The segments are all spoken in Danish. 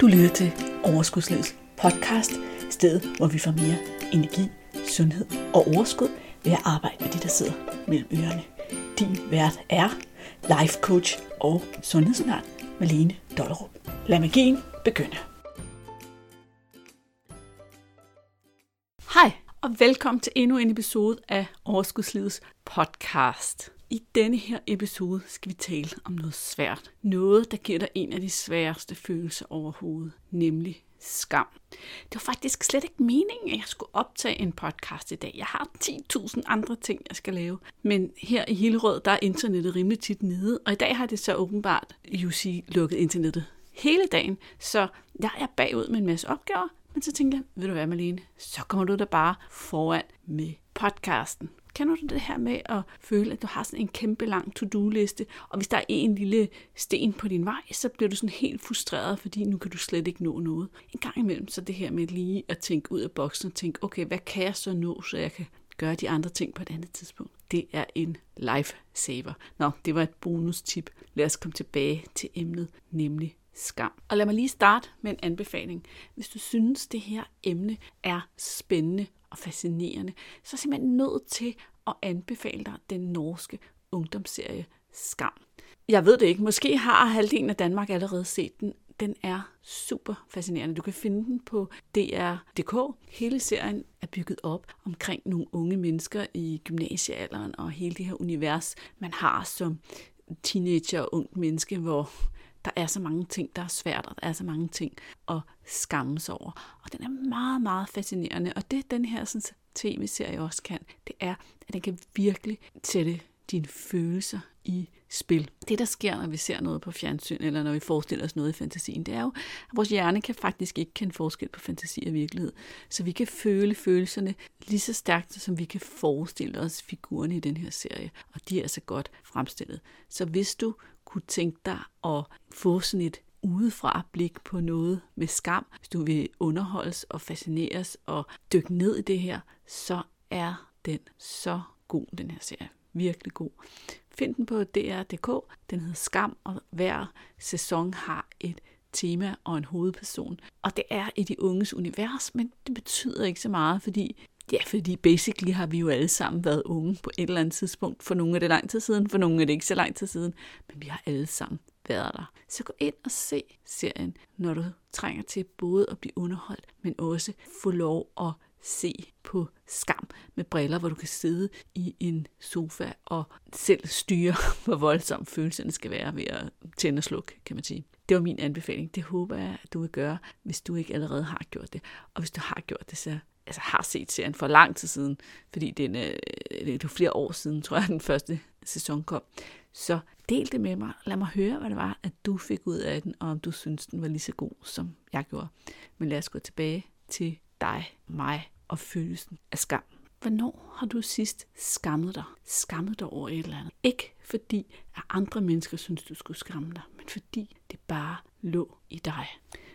Du lytter til Overskudslivets podcast, stedet hvor vi får mere energi, sundhed og overskud ved at arbejde med de, der sidder mellem ørerne. Din vært er life coach og sundhedsundern Malene Dollerup. Lad magien begynde. Hej og velkommen til endnu en episode af Overskudslivets podcast. I denne her episode skal vi tale om noget svært. Noget, der giver dig en af de sværeste følelser overhovedet, nemlig skam. Det var faktisk slet ikke meningen, at jeg skulle optage en podcast i dag. Jeg har 10.000 andre ting, jeg skal lave. Men her i Hillerød, der er internettet rimelig tit nede, og i dag har det så åbenbart, Jussi, lukket internettet hele dagen. Så jeg er bagud med en masse opgaver, men så tænkte jeg, ved du hvad, Malene, så kommer du da bare foran med podcasten. Kender du det her med at føle, at du har sådan en kæmpe lang to-do-liste, og hvis der er en lille sten på din vej, så bliver du sådan helt frustreret, fordi nu kan du slet ikke nå noget. En gang imellem, så det her med lige at tænke ud af boksen og tænke, okay, hvad kan jeg så nå, så jeg kan gøre de andre ting på et andet tidspunkt. Det er en lifesaver. Nå, det var et bonus-tip. Lad os komme tilbage til emnet, nemlig skam. Og lad mig lige starte med en anbefaling. Hvis du synes, det her emne er spændende og fascinerende, så er simpelthen nødt til at anbefale dig den norske ungdomsserie Skam. Jeg ved det ikke. Måske har halvdelen af Danmark allerede set den. Den er super fascinerende. Du kan finde den på DR.dk. Hele serien er bygget op omkring nogle unge mennesker i gymnasiealderen og hele det her univers, man har som teenager og ung menneske, hvor der er så mange ting, der er svært, og der er så mange ting at skamme sig over. Og den er meget, meget fascinerende. Og det, den her sådan, tv-serie også kan, det er, at den kan virkelig sætte dine følelser i spil. Det, der sker, når vi ser noget på fjernsyn, eller når vi forestiller os noget i fantasien, det er jo, at vores hjerne kan faktisk ikke kende forskel på fantasi og virkelighed. Så vi kan føle følelserne lige så stærkt, som vi kan forestille os figurerne i den her serie. Og de er altså godt fremstillet. Så hvis du kunne tænke dig at få sådan et udefra blik på noget med skam, hvis du vil underholdes og fascineres og dykke ned i det her, så er den så god, den her serie. Virkelig god. Find den på DR.dk. Den hedder Skam, og hver sæson har et tema og en hovedperson. Og det er i de unges univers, men det betyder ikke så meget, fordi Ja, fordi basically har vi jo alle sammen været unge på et eller andet tidspunkt. For nogle er det lang tid siden, for nogle er det ikke så lang tid siden. Men vi har alle sammen været der. Så gå ind og se serien, når du trænger til både at blive underholdt, men også få lov at se på skam med briller, hvor du kan sidde i en sofa og selv styre, hvor voldsom følelserne skal være ved at tænde og slukke, kan man sige. Det var min anbefaling. Det håber jeg, at du vil gøre, hvis du ikke allerede har gjort det. Og hvis du har gjort det, så altså har set serien for lang tid siden, fordi den, øh, det er flere år siden, tror jeg, den første sæson kom. Så del det med mig. Lad mig høre, hvad det var, at du fik ud af den, og om du synes, den var lige så god, som jeg gjorde. Men lad os gå tilbage til dig, mig og følelsen af skam. Hvornår har du sidst skammet dig? Skammet dig over et eller andet? Ikke fordi, at andre mennesker synes, du skulle skamme dig, men fordi det bare lå i dig.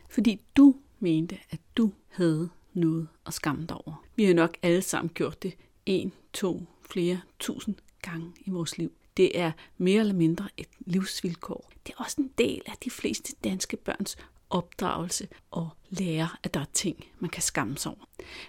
Fordi du mente, at du havde noget at skamme dig over. Vi har nok alle sammen gjort det en, to, flere tusind gange i vores liv. Det er mere eller mindre et livsvilkår. Det er også en del af de fleste danske børns opdragelse og lære, at der er ting, man kan skamme sig over.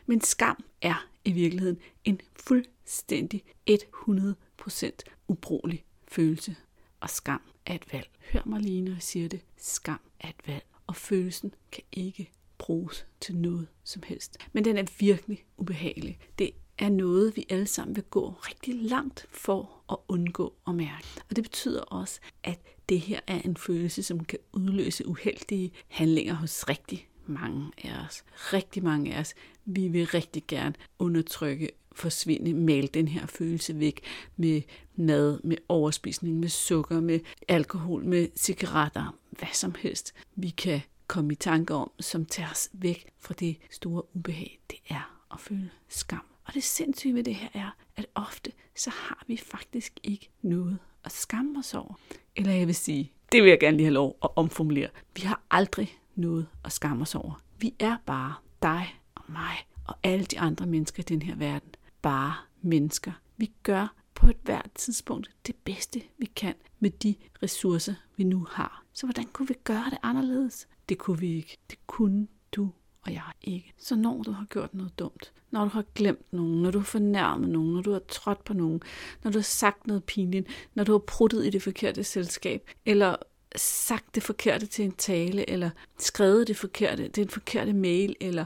Men skam er i virkeligheden en fuldstændig 100% ubrugelig følelse. Og skam er et valg. Hør mig lige, når jeg siger det. Skam er et valg. Og følelsen kan ikke bruges til noget som helst. Men den er virkelig ubehagelig. Det er noget, vi alle sammen vil gå rigtig langt for at undgå at mærke. Og det betyder også, at det her er en følelse, som kan udløse uheldige handlinger hos rigtig mange af os. Rigtig mange af os. Vi vil rigtig gerne undertrykke, forsvinde, male den her følelse væk med mad, med overspisning, med sukker, med alkohol, med cigaretter, hvad som helst. Vi kan komme i tanke om, som tager os væk fra det store ubehag, det er at føle skam. Og det sindssyge ved det her er, at ofte så har vi faktisk ikke noget at skamme os over. Eller jeg vil sige, det vil jeg gerne lige have lov at omformulere. Vi har aldrig noget at skamme os over. Vi er bare dig og mig og alle de andre mennesker i den her verden. Bare mennesker. Vi gør på et hvert tidspunkt det bedste, vi kan med de ressourcer, vi nu har. Så hvordan kunne vi gøre det anderledes? Det kunne vi ikke. Det kunne du og jeg ikke. Så når du har gjort noget dumt, når du har glemt nogen, når du har fornærmet nogen, når du har trådt på nogen, når du har sagt noget pinligt, når du har pruttet i det forkerte selskab, eller sagt det forkerte til en tale, eller skrevet det forkerte, den forkerte mail, eller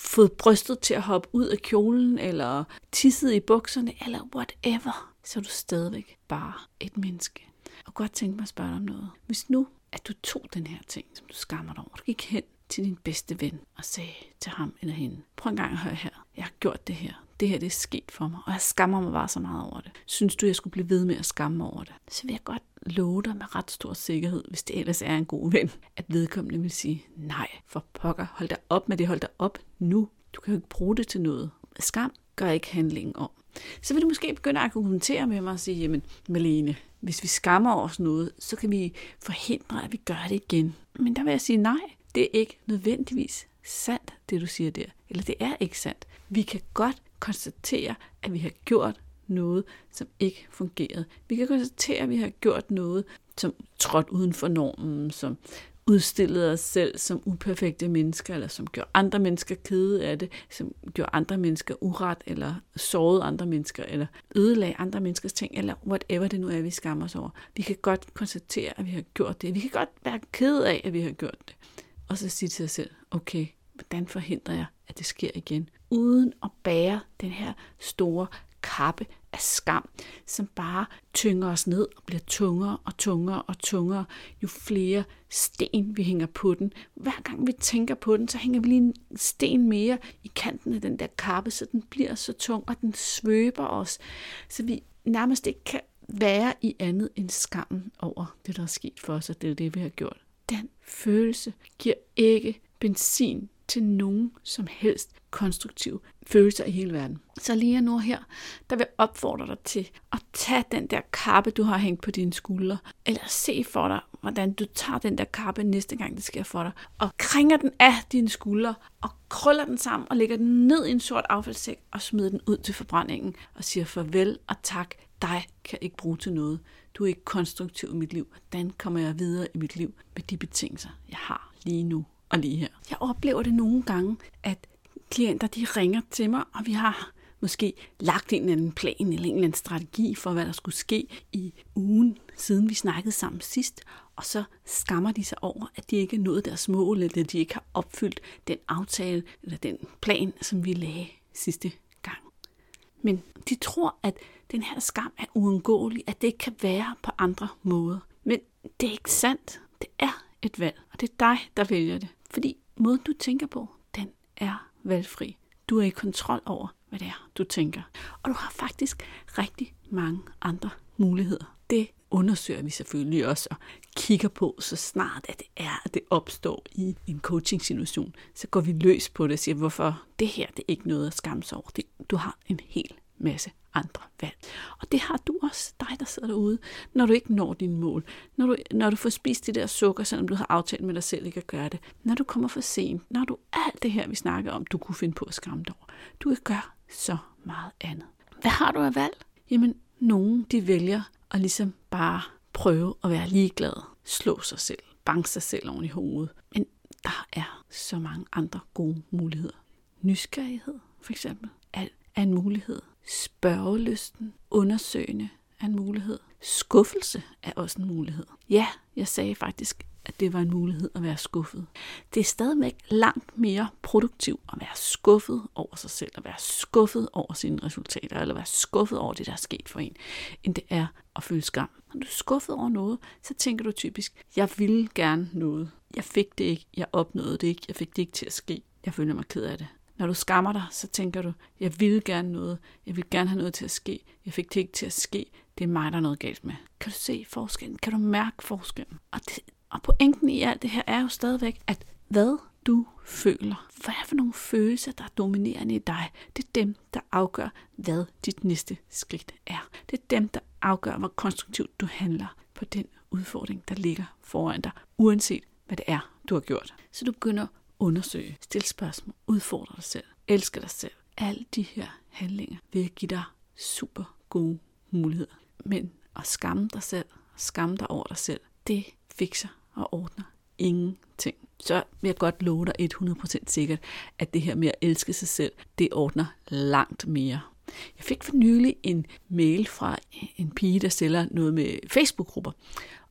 fået brystet til at hoppe ud af kjolen, eller tisset i bukserne, eller whatever, så er du stadigvæk bare et menneske. Og godt tænke mig at spørge dig om noget. Hvis nu, at du tog den her ting, som du skammer dig over, du gik hen til din bedste ven og sagde til ham eller hende, prøv en gang at høre her, jeg har gjort det her. Det her det er sket for mig, og jeg skammer mig bare så meget over det. Synes du, jeg skulle blive ved med at skamme mig over det? Så vil jeg godt love dig med ret stor sikkerhed, hvis det ellers er en god ven, at vedkommende vil sige, nej, for pokker, hold dig op med det, hold dig op nu. Du kan jo ikke bruge det til noget. Skam gør ikke handlingen om. Så vil du måske begynde at argumentere med mig og sige, jamen Malene, hvis vi skammer os noget, så kan vi forhindre, at vi gør det igen. Men der vil jeg sige nej. Det er ikke nødvendigvis sandt, det du siger der. Eller det er ikke sandt. Vi kan godt konstatere, at vi har gjort noget, som ikke fungerede. Vi kan konstatere, at vi har gjort noget, som trådt uden for normen, som udstillede os selv som uperfekte mennesker, eller som gjorde andre mennesker kede af det, som gjorde andre mennesker uret, eller sårede andre mennesker, eller ødelagde andre menneskers ting, eller whatever det nu er, vi skammer os over. Vi kan godt konstatere, at vi har gjort det. Vi kan godt være kede af, at vi har gjort det og så sige til sig selv, okay, hvordan forhindrer jeg, at det sker igen, uden at bære den her store kappe af skam, som bare tynger os ned og bliver tungere og tungere og tungere, jo flere sten vi hænger på den. Hver gang vi tænker på den, så hænger vi lige en sten mere i kanten af den der kappe, så den bliver så tung, og den svøber os, så vi nærmest ikke kan være i andet end skammen over det, der er sket for os, og det er det, vi har gjort den følelse giver ikke benzin til nogen som helst konstruktive følelser i hele verden. Så lige nu her, der vil opfordre dig til at tage den der kappe, du har hængt på dine skuldre, eller se for dig, hvordan du tager den der kappe næste gang, det sker for dig, og kringer den af dine skuldre, og krøller den sammen og lægger den ned i en sort affaldssæk og smider den ud til forbrændingen og siger farvel og tak. Dig kan ikke bruge til noget. Du er ikke konstruktiv i mit liv. Hvordan kommer jeg videre i mit liv med de betingelser, jeg har lige nu og lige her? Jeg oplever det nogle gange, at klienter de ringer til mig, og vi har måske lagt en eller anden plan eller en eller anden strategi for, hvad der skulle ske i ugen, siden vi snakkede sammen sidst, og så skammer de sig over, at de ikke er nået deres mål, eller at de ikke har opfyldt den aftale eller den plan, som vi lagde sidste gang. Men de tror, at den her skam er uundgåelig, at det ikke kan være på andre måder. Men det er ikke sandt. Det er et valg, og det er dig, der vælger det. Fordi måden, du tænker på, den er valgfri. Du er i kontrol over, hvad det er, du tænker. Og du har faktisk rigtig mange andre muligheder. Det undersøger vi selvfølgelig også og kigger på, så snart at det er, at det opstår i en coaching-situation, så går vi løs på det og siger, hvorfor det her det er ikke noget at skamme sig over. Det, du har en hel masse andre valg. Og det har du også, dig der sidder derude, når du ikke når dine mål. Når du, når du får spist det der sukker, selvom du har aftalt med dig selv ikke at gøre det. Når du kommer for sent. Når du alt det her, vi snakker om, du kunne finde på at skræmme dig over. Du kan gøre så meget andet. Hvad har du af valg? Jamen, nogen de vælger at ligesom bare prøve at være ligeglad. Slå sig selv. Banke sig selv oven i hovedet. Men der er så mange andre gode muligheder. Nysgerrighed, for eksempel, er en mulighed. Spørgelysten, undersøgende er en mulighed. Skuffelse er også en mulighed. Ja, jeg sagde faktisk, at det var en mulighed at være skuffet. Det er stadigvæk langt mere produktivt at være skuffet over sig selv, at være skuffet over sine resultater, eller være skuffet over det, der er sket for en, end det er at føle skam. Når du er skuffet over noget, så tænker du typisk, jeg ville gerne noget. Jeg fik det ikke, jeg opnåede det ikke, jeg fik det ikke til at ske. Jeg føler mig ked af det. Når du skammer dig, så tænker du, jeg vil gerne noget, jeg vil gerne have noget til at ske, jeg fik det ikke til at ske, det er mig, der er noget galt med. Kan du se forskellen? Kan du mærke forskellen? Og, det, og pointen i alt det her er jo stadigvæk, at hvad du føler, hvad er for nogle følelser, der er dominerende i dig, det er dem, der afgør, hvad dit næste skridt er. Det er dem, der afgør, hvor konstruktivt du handler på den udfordring, der ligger foran dig, uanset hvad det er, du har gjort. Så du begynder undersøge, stille spørgsmål, udfordre dig selv, elske dig selv. Alle de her handlinger vil give dig super gode muligheder. Men at skamme dig selv, skamme dig over dig selv, det fikser og ordner ingenting. så vil jeg godt love dig 100% sikkert, at det her med at elske sig selv, det ordner langt mere. Jeg fik for nylig en mail fra en pige, der stiller noget med Facebook-grupper.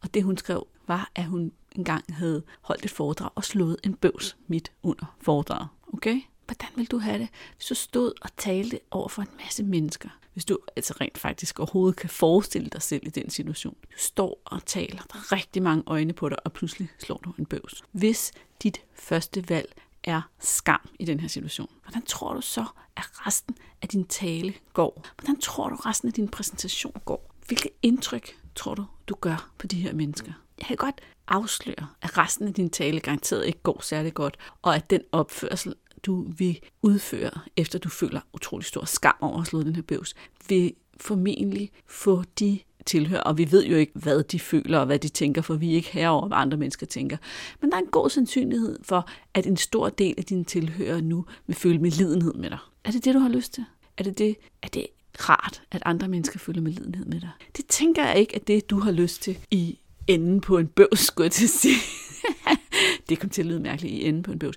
Og det hun skrev var, at hun engang havde holdt et foredrag og slået en bøvs midt under foredraget. Okay? Hvordan vil du have det, hvis du stod og talte over for en masse mennesker? Hvis du altså rent faktisk overhovedet kan forestille dig selv i den situation. Du står og taler, der er rigtig mange øjne på dig, og pludselig slår du en bøvs. Hvis dit første valg er skam i den her situation, hvordan tror du så, at resten af din tale går? Hvordan tror du, at resten af din præsentation går? Hvilket indtryk tror du, du gør på de her mennesker? Jeg kan godt afsløre, at resten af din tale garanteret ikke går særlig godt, og at den opførsel, du vil udføre, efter du føler utrolig stor skam over at slå den her bøvs, vil formentlig få de tilhører, og vi ved jo ikke, hvad de føler og hvad de tænker, for vi er ikke herover, hvad andre mennesker tænker. Men der er en god sandsynlighed for, at en stor del af dine tilhører nu vil føle med lidenhed med dig. Er det det, du har lyst til? Er det det, er det rart, at andre mennesker føler med lidenhed med dig? Det tænker jeg ikke, at det, du har lyst til i enden på en bøvs, skulle jeg til at sige. det kom til at lyde mærkeligt i enden på en bøvs.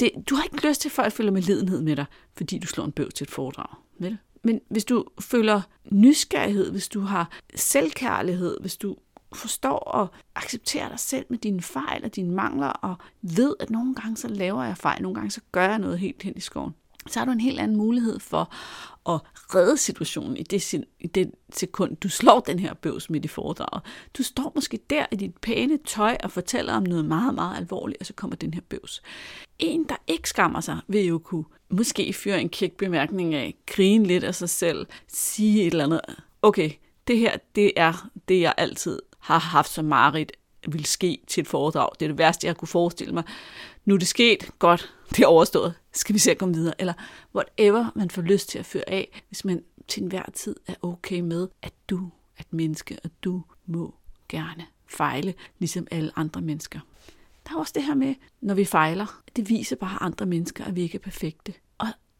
Det, du har ikke lyst til, at folk føler med lidenhed med dig, fordi du slår en bøvs til et foredrag. Med det? Men hvis du føler nysgerrighed, hvis du har selvkærlighed, hvis du forstår og accepterer dig selv med dine fejl og dine mangler, og ved, at nogle gange så laver jeg fejl, nogle gange så gør jeg noget helt hen i skoven, så har du en helt anden mulighed for at redde situationen i det, i det sekund, du slår den her bøvs midt i foredraget. Du står måske der i dit pæne tøj og fortæller om noget meget, meget alvorligt, og så kommer den her bøvs. En, der ikke skammer sig, vil jo kunne måske fyre en kæk bemærkning af, grine lidt af sig selv, sige et eller andet. Okay, det her, det er det, jeg altid har haft som mareridt, vil ske til et foredrag. Det er det værste, jeg kunne forestille mig. Nu er det sket. Godt, det er overstået. Skal vi se at komme videre? Eller whatever man får lyst til at føre af, hvis man til enhver tid er okay med, at du er et menneske, og du må gerne fejle, ligesom alle andre mennesker. Der er også det her med, når vi fejler, det viser bare andre mennesker, at vi ikke er perfekte.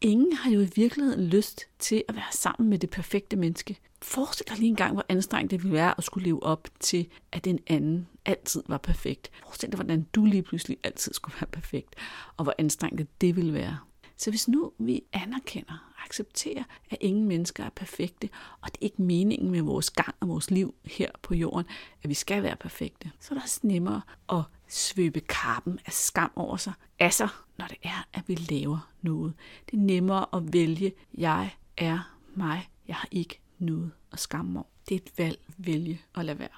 Ingen har jo i virkeligheden lyst til at være sammen med det perfekte menneske. Forestil dig lige en gang, hvor anstrengt det ville være at skulle leve op til, at den anden altid var perfekt. Forestil dig, hvordan du lige pludselig altid skulle være perfekt, og hvor anstrengt det ville være. Så hvis nu vi anerkender og accepterer, at ingen mennesker er perfekte, og det er ikke meningen med vores gang og vores liv her på jorden, at vi skal være perfekte, så er det også nemmere at svøbe kappen af skam over sig. Altså, når det er, at vi laver noget. Det er nemmere at vælge, jeg er mig, jeg har ikke noget at skamme over. Det er et valg, vælge at lade være.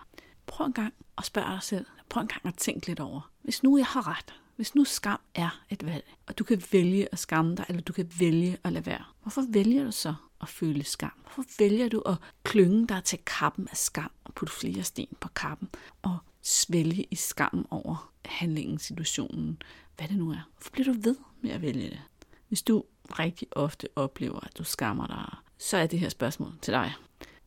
Prøv en gang at spørge dig selv. Prøv en gang at tænke lidt over. Hvis nu jeg har ret, hvis nu skam er et valg, og du kan vælge at skamme dig, eller du kan vælge at lade være, hvorfor vælger du så at føle skam? Hvorfor vælger du at klynge dig til kappen af skam og putte flere sten på kappen og svælge i skam over handlingen, situationen, hvad det nu er? Hvorfor bliver du ved med at vælge det? Hvis du rigtig ofte oplever, at du skammer dig, så er det her spørgsmål til dig.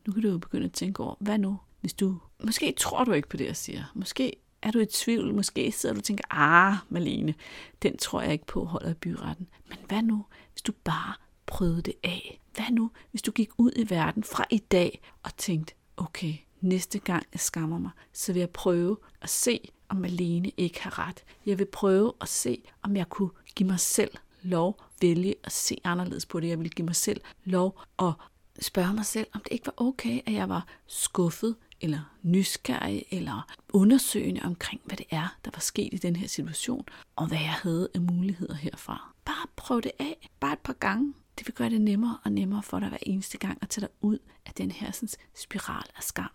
Nu kan du jo begynde at tænke over, hvad nu, hvis du... Måske tror du ikke på det, jeg siger. Måske er du i tvivl, måske sidder du og tænker, ah, Malene, den tror jeg ikke på holder i byretten. Men hvad nu, hvis du bare prøvede det af? Hvad nu, hvis du gik ud i verden fra i dag og tænkte, okay, næste gang jeg skammer mig, så vil jeg prøve at se, om Malene ikke har ret. Jeg vil prøve at se, om jeg kunne give mig selv lov vælge at se anderledes på det. Jeg vil give mig selv lov at spørge mig selv, om det ikke var okay, at jeg var skuffet, eller nysgerrig, eller undersøgende omkring, hvad det er, der var sket i den her situation, og hvad jeg havde af muligheder herfra. Bare prøv det af, bare et par gange. Det vil gøre det nemmere og nemmere for dig hver eneste gang at tage dig ud af den her sådan, spiral af skam.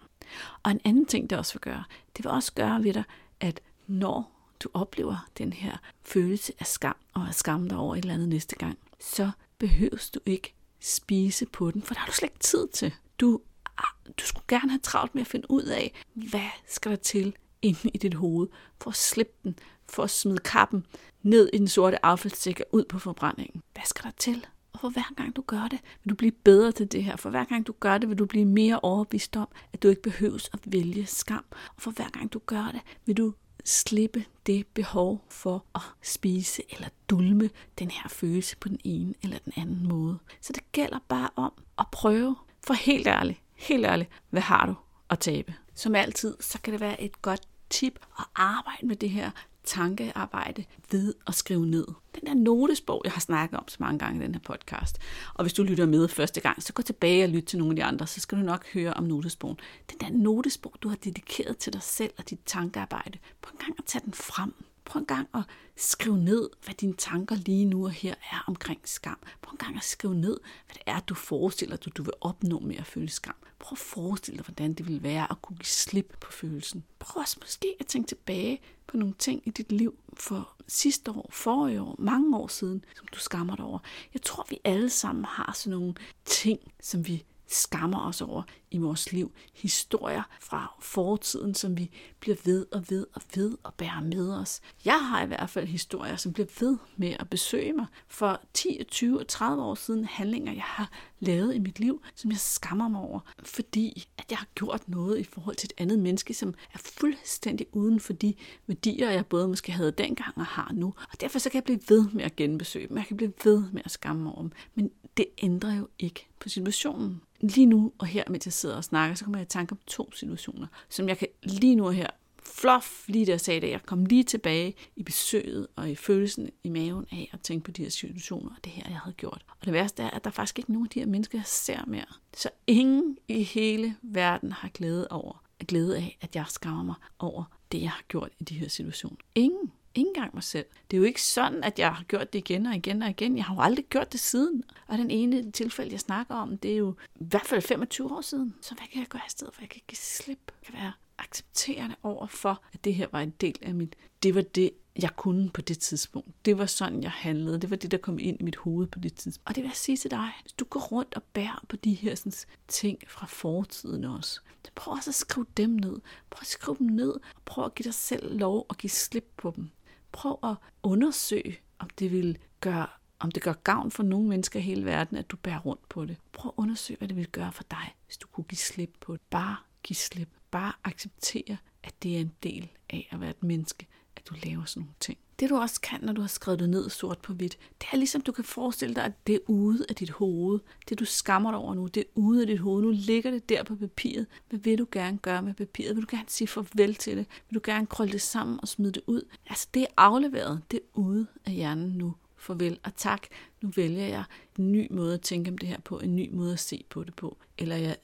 Og en anden ting, det også vil gøre, det vil også gøre ved dig, at når du oplever den her følelse af skam, og at skamme dig over et eller andet næste gang, så behøves du ikke spise på den, for der har du slet ikke tid til. Du, ah, du skulle gerne have travlt med at finde ud af, hvad skal der til inde i dit hoved, for at slippe den, for at smide kappen ned i den sorte affaldssæk og ud på forbrændingen. Hvad skal der til? Og for hver gang du gør det, vil du blive bedre til det her. For hver gang du gør det, vil du blive mere overbevist om, at du ikke behøves at vælge skam. Og for hver gang du gør det, vil du slippe det behov for at spise eller dulme den her følelse på den ene eller den anden måde. Så det gælder bare om at prøve. For helt ærligt, helt ærligt, hvad har du at tabe? Som altid, så kan det være et godt tip at arbejde med det her tankearbejde ved at skrive ned. Den der notesbog, jeg har snakket om så mange gange i den her podcast. Og hvis du lytter med første gang, så gå tilbage og lyt til nogle af de andre, så skal du nok høre om notesbogen. Den der notesbog, du har dedikeret til dig selv og dit tankearbejde. Prøv en gang at tage den frem. Prøv en gang at skrive ned, hvad dine tanker lige nu og her er omkring skam. Prøv en gang at skrive ned, hvad det er, du forestiller dig, du vil opnå med at føle skam. Prøv at forestille dig, hvordan det vil være at kunne give slip på følelsen. Prøv også måske at tænke tilbage på nogle ting i dit liv for sidste år, forrige år, mange år siden, som du skammer dig over. Jeg tror, vi alle sammen har sådan nogle ting, som vi skammer os over i vores liv. Historier fra fortiden, som vi bliver ved og ved og ved og bærer med os. Jeg har i hvert fald historier, som bliver ved med at besøge mig for 10, 20 og 30 år siden. Handlinger, jeg har lavet i mit liv, som jeg skammer mig over, fordi at jeg har gjort noget i forhold til et andet menneske, som er fuldstændig uden for de værdier, jeg både måske havde dengang og har nu. Og derfor så kan jeg blive ved med at genbesøge dem. Jeg kan blive ved med at skamme mig over dem. Men det ændrer jo ikke på situationen. Lige nu og her, mens jeg sidder og snakker, så kommer jeg i tanke om to situationer, som jeg kan lige nu og her fluff, lige der sagde det, jeg kom lige tilbage i besøget og i følelsen i maven af at tænke på de her situationer, og det her, jeg havde gjort. Og det værste er, at der faktisk ikke nogen af de her mennesker, jeg ser mere. Så ingen i hele verden har glæde over, glæde af, at jeg skammer mig over det, jeg har gjort i de her situationer. Ingen. Ingen gang mig selv. Det er jo ikke sådan, at jeg har gjort det igen og igen og igen. Jeg har jo aldrig gjort det siden. Og den ene tilfælde, jeg snakker om, det er jo i hvert fald 25 år siden. Så hvad kan jeg gøre i stedet for? Jeg kan give slip. Jeg kan være accepterende over for, at det her var en del af mit... Det var det, jeg kunne på det tidspunkt. Det var sådan, jeg handlede. Det var det, der kom ind i mit hoved på det tidspunkt. Og det vil jeg sige til dig. Hvis du går rundt og bærer på de her sådan, ting fra fortiden også, så prøv også at skrive dem ned. Prøv at skrive dem ned, og prøv at give dig selv lov at give slip på dem prøv at undersøge, om det vil gøre om det gør gavn for nogle mennesker i hele verden, at du bærer rundt på det. Prøv at undersøge, hvad det vil gøre for dig, hvis du kunne give slip på det. Bare give slip. Bare acceptere, at det er en del af at være et menneske, at du laver sådan nogle ting. Det du også kan, når du har skrevet det ned sort på hvidt, det er ligesom du kan forestille dig, at det er ude af dit hoved. Det du skammer dig over nu, det er ude af dit hoved. Nu ligger det der på papiret. Hvad vil du gerne gøre med papiret? Vil du gerne sige farvel til det? Vil du gerne krølle det sammen og smide det ud? Altså det er afleveret. Det er ude af hjernen nu farvel og tak. Nu vælger jeg en ny måde at tænke om det her på, en ny måde at se på det på. Eller jeg,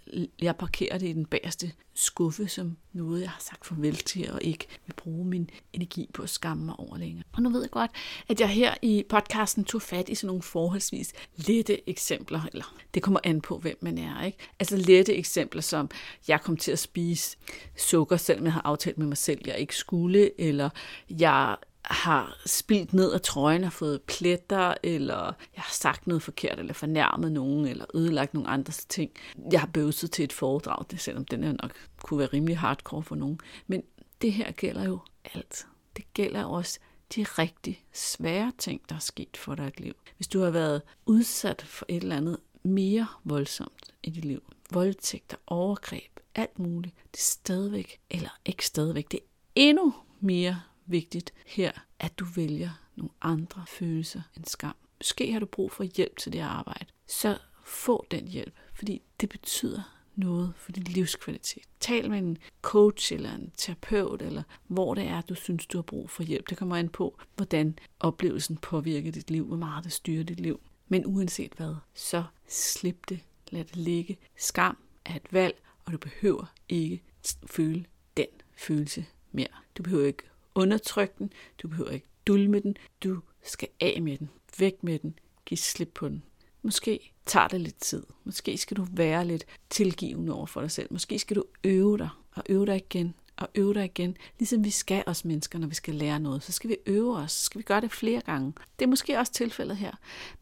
jeg parkerer det i den bagerste skuffe som noget, jeg har sagt farvel til, og ikke vil bruge min energi på at skamme mig over længere. Og nu ved jeg godt, at jeg her i podcasten tog fat i sådan nogle forholdsvis lette eksempler, eller det kommer an på, hvem man er. Ikke? Altså lette eksempler som, jeg kom til at spise sukker, selvom jeg har aftalt med mig selv, jeg ikke skulle, eller jeg har spildt ned af trøjen og fået pletter, eller jeg har sagt noget forkert, eller fornærmet nogen, eller ødelagt nogle andres ting. Jeg har bøvset til et foredrag, det, selvom den nok kunne være rimelig hardcore for nogen. Men det her gælder jo alt. Det gælder også de rigtig svære ting, der er sket for dig i dit liv. Hvis du har været udsat for et eller andet mere voldsomt i dit liv, voldtægter, overgreb, alt muligt, det er stadigvæk, eller ikke stadigvæk, det er endnu mere vigtigt her, at du vælger nogle andre følelser end skam. Måske har du brug for hjælp til det arbejde. Så få den hjælp, fordi det betyder noget for din livskvalitet. Tal med en coach eller en terapeut, eller hvor det er, du synes, du har brug for hjælp. Det kommer an på, hvordan oplevelsen påvirker dit liv, hvor meget det styrer dit liv. Men uanset hvad, så slip det. Lad det ligge. Skam er et valg, og du behøver ikke føle den følelse mere. Du behøver ikke undertrykke den, du behøver ikke dulme den, du skal af med den, væk med den, giv slip på den. Måske tager det lidt tid. Måske skal du være lidt tilgivende over for dig selv. Måske skal du øve dig og øve dig igen og øve dig igen. Ligesom vi skal os mennesker, når vi skal lære noget, så skal vi øve os. Så skal vi gøre det flere gange. Det er måske også tilfældet her.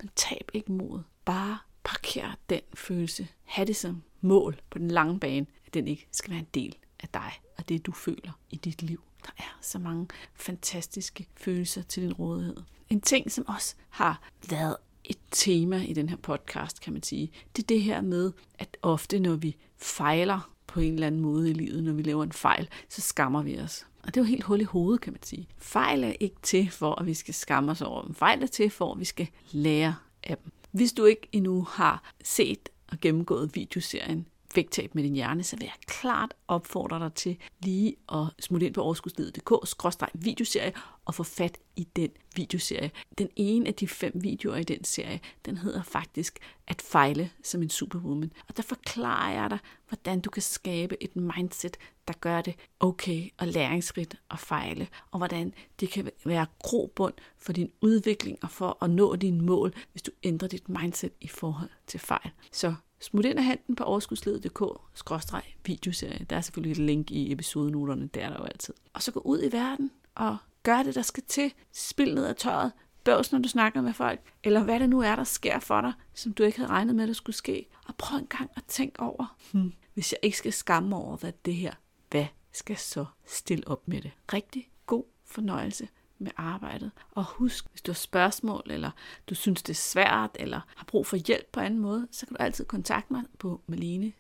Men tab ikke mod. Bare parker den følelse. Ha' det som mål på den lange bane, at den ikke skal være en del af dig og det, du føler i dit liv. Der er så mange fantastiske følelser til din rådighed. En ting, som også har været et tema i den her podcast, kan man sige, det er det her med, at ofte når vi fejler på en eller anden måde i livet, når vi laver en fejl, så skammer vi os. Og det er jo helt hul i hovedet, kan man sige. Fejl er ikke til for, at vi skal skamme os over dem. Fejl er til for, at vi skal lære af dem. Hvis du ikke endnu har set og gennemgået videoserien vægttab med din hjerne, så vil jeg klart opfordre dig til lige at smutte ind på overskudslivet.dk-videoserie og få fat i den videoserie. Den ene af de fem videoer i den serie, den hedder faktisk At fejle som en superwoman. Og der forklarer jeg dig, hvordan du kan skabe et mindset, der gør det okay og læringsrigt at fejle, og hvordan det kan være grobund for din udvikling og for at nå dine mål, hvis du ændrer dit mindset i forhold til fejl. Så smut ind af handen på overskudsledet.dk-videoserie. Der er selvfølgelig et link i episodenoterne, der er der jo altid. Og så gå ud i verden og gør det, der skal til. Spil ned af tøjet. Bøvs, når du snakker med folk. Eller hvad det nu er, der sker for dig, som du ikke havde regnet med, der skulle ske. Og prøv en gang at tænke over, hmm, hvis jeg ikke skal skamme over, hvad det her, hvad skal så stille op med det? Rigtig god fornøjelse med arbejdet. Og husk, hvis du har spørgsmål, eller du synes, det er svært, eller har brug for hjælp på anden måde, så kan du altid kontakte mig på malene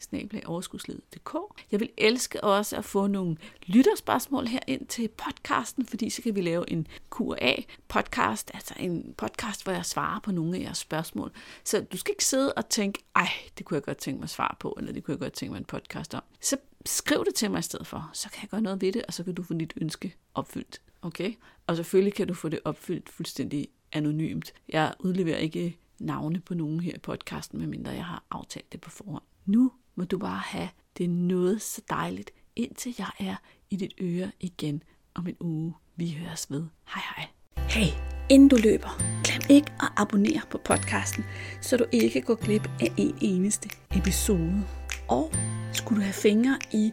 Jeg vil elske også at få nogle lytterspørgsmål her ind til podcasten, fordi så kan vi lave en Q&A-podcast, altså en podcast, hvor jeg svarer på nogle af jeres spørgsmål. Så du skal ikke sidde og tænke, ej, det kunne jeg godt tænke mig at svare på, eller det kunne jeg godt tænke mig en podcast om. Så skriv det til mig i stedet for, så kan jeg gøre noget ved det, og så kan du få dit ønske opfyldt. Okay? Og selvfølgelig kan du få det opfyldt fuldstændig anonymt. Jeg udleverer ikke navne på nogen her i podcasten, medmindre jeg har aftalt det på forhånd. Nu må du bare have det noget så dejligt, indtil jeg er i dit øre igen om en uge. Vi høres ved. Hej hej. Hey, inden du løber, glem ikke at abonnere på podcasten, så du ikke går glip af en eneste episode. Og skulle du have fingre i